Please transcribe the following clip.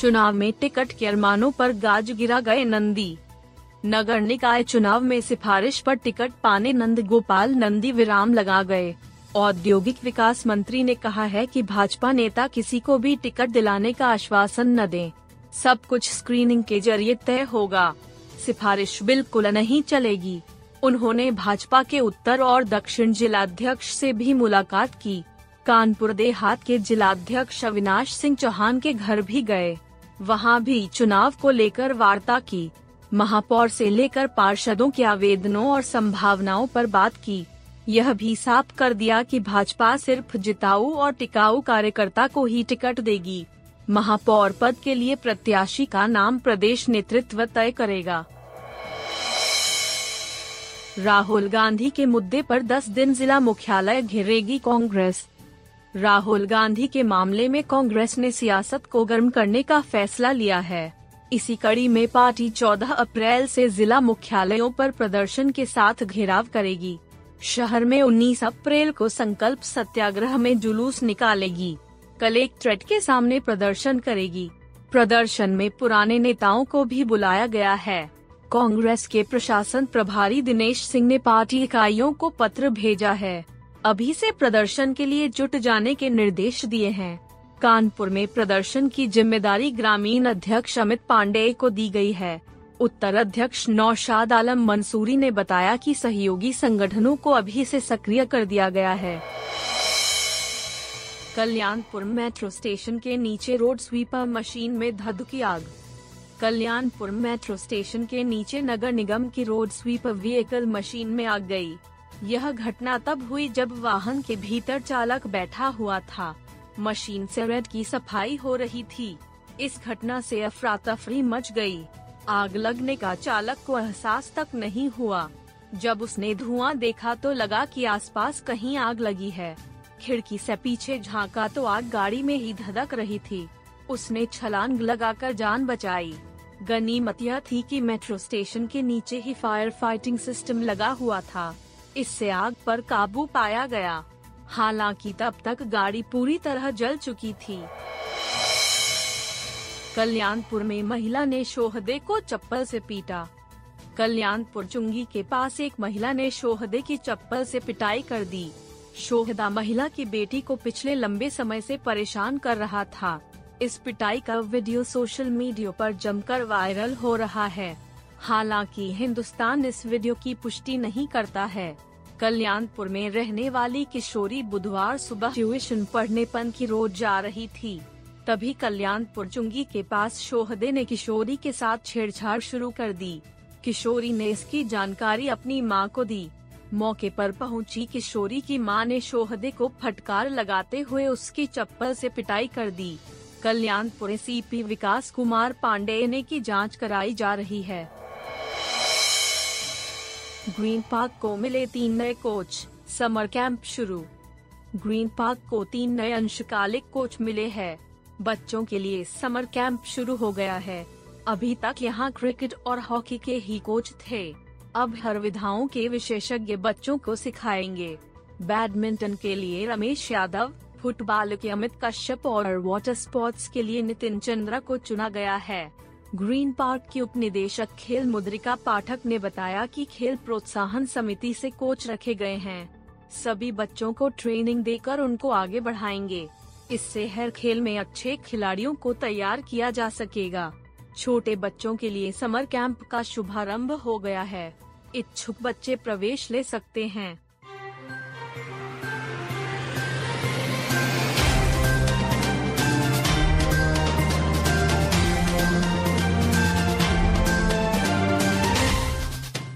चुनाव में टिकट के अरमानों पर गाज गिरा गए नंदी। नगर निकाय चुनाव में सिफारिश पर टिकट पाने नंद गोपाल नंदी विराम लगा गए। औद्योगिक विकास मंत्री ने कहा है कि भाजपा नेता किसी को भी टिकट दिलाने का आश्वासन न दें। सब कुछ स्क्रीनिंग के ज़रिए तय होगा। सिफारिश बिल्कुल नहीं चलेगी। उन्होंने भाजपा के उत्तर और दक्षिण जिलाध्यक्ष से भी मुलाकात की। कानपुर देहात के जिलाध्यक्ष अविनाश सिंह चौहान के घर भी गए। वहाँ भी चुनाव को लेकर वार्ता की। महापौर से लेकर पार्षदों के आवेदनों और संभावनाओं पर बात की। यह भी साफ़ कर दिया कि भाजपा सिर्फ़ जिताऊ और टिकाऊ कार्यकर्ता को ही टिकट देगी। महापौर पद के लिए प्रत्याशी का नाम प्रदेश नेतृत्व तय करेगा। राहुल गांधी के मुद्दे पर 10 दिन जिला मुख्यालय घेरेगी कांग्रेस। राहुल गांधी के मामले में कांग्रेस ने सियासत को गर्म करने का फैसला लिया है। इसी कड़ी में पार्टी 14 अप्रैल से जिला मुख्यालयों पर प्रदर्शन के साथ घेराव करेगी। शहर में 19 अप्रैल को संकल्प सत्याग्रह में जुलूस निकालेगी। कलेक्ट्रेट के सामने प्रदर्शन करेगी। प्रदर्शन में पुराने नेताओं को भी बुलाया गया है। कांग्रेस के प्रशासन प्रभारी दिनेश सिंह ने पार्टी इकाइयों को पत्र भेजा है। अभी से प्रदर्शन के लिए जुट जाने के निर्देश दिए हैं। कानपुर में प्रदर्शन की ज़िम्मेदारी ग्रामीण अध्यक्ष अमित पांडेय को दी गई है। उत्तर अध्यक्ष नौशाद आलम मंसूरी ने बताया कि सहयोगी संगठनों को अभी से सक्रिय कर दिया गया है। कल्याणपुर मेट्रो स्टेशन के नीचे रोड स्वीपर मशीन में धधकी आग। कल्याणपुर मेट्रो स्टेशन के नीचे नगर निगम की रोड स्वीपर व्हीकल मशीन में आग गई। यह घटना तब हुई जब वाहन के भीतर चालक बैठा हुआ था। मशीन से रेड की सफ़ाई हो रही थी। इस घटना से अफरा तफरी मच गई। आग लगने का चालक को एहसास तक नहीं हुआ। जब उसने धुआँ देखा तो लगा कि आसपास कहीं आग लगी है। खिड़की से पीछे झांका तो आग गाड़ी में ही धधक रही थी। उसने छलांग लगाकर जान बचाई। गनीमत यह थी कि मेट्रो स्टेशन के नीचे ही फायर फाइटिंग सिस्टम लगा हुआ था। इससे आग पर काबू पाया गया। हालाँकि तब तक गाड़ी पूरी तरह जल चुकी थी। कल्याणपुर में महिला ने शोहदे को चप्पल से पीटा। कल्याणपुर चुंगी के पास एक महिला ने शोहदे की चप्पल से पिटाई कर दी। शोहदा महिला की बेटी को पिछले लंबे समय से परेशान कर रहा था। इस पिटाई का वीडियो सोशल मीडिया पर जमकर वायरल हो रहा है। हालाँकि हिंदुस्तान इस वीडियो की पुष्टि नहीं करता है। कल्याणपुर में रहने वाली किशोरी बुधवार सुबह ट्यूशन पढ़ने पन की रोज जा रही थी। तभी कल्याणपुर चुंगी के पास शोहदे ने किशोरी के साथ छेड़छाड़ शुरू कर दी। किशोरी ने इसकी जानकारी अपनी माँ को दी। मौके पर पहुँची किशोरी की माँ ने शोहदे को फटकार लगाते हुए उसकी चप्पल से पिटाई कर दी। कल्याणपुर सीपी विकास कुमार पांडेय ने की जाँच कराई जा रही है। ग्रीन पार्क को मिले तीन नए कोच। समर कैंप शुरू। ग्रीन पार्क को तीन नए अंशकालिक कोच मिले हैं। बच्चों के लिए समर कैंप शुरू हो गया है। अभी तक यहाँ क्रिकेट और हॉकी के ही कोच थे। अब हर विधाओं के विशेषज्ञ बच्चों को सिखाएँगे। बैडमिंटन के लिए रमेश यादव, फुटबॉल के अमित कश्यप और वाटर स्पोर्ट्स के लिए नितिन चंद्रा को चुना गया है। ग्रीन पार्क की उप निदेशक खेल मुद्रिका पाठक ने बताया कि खेल प्रोत्साहन समिति से कोच रखे गए हैं। सभी बच्चों को ट्रेनिंग देकर उनको आगे बढ़ाएँगे। इससे हर खेल में अच्छे खिलाड़ियों को तैयार किया जा सकेगा। छोटे बच्चों के लिए समर कैंप का शुभारंभ हो गया है। इच्छुक बच्चे प्रवेश ले सकते हैं।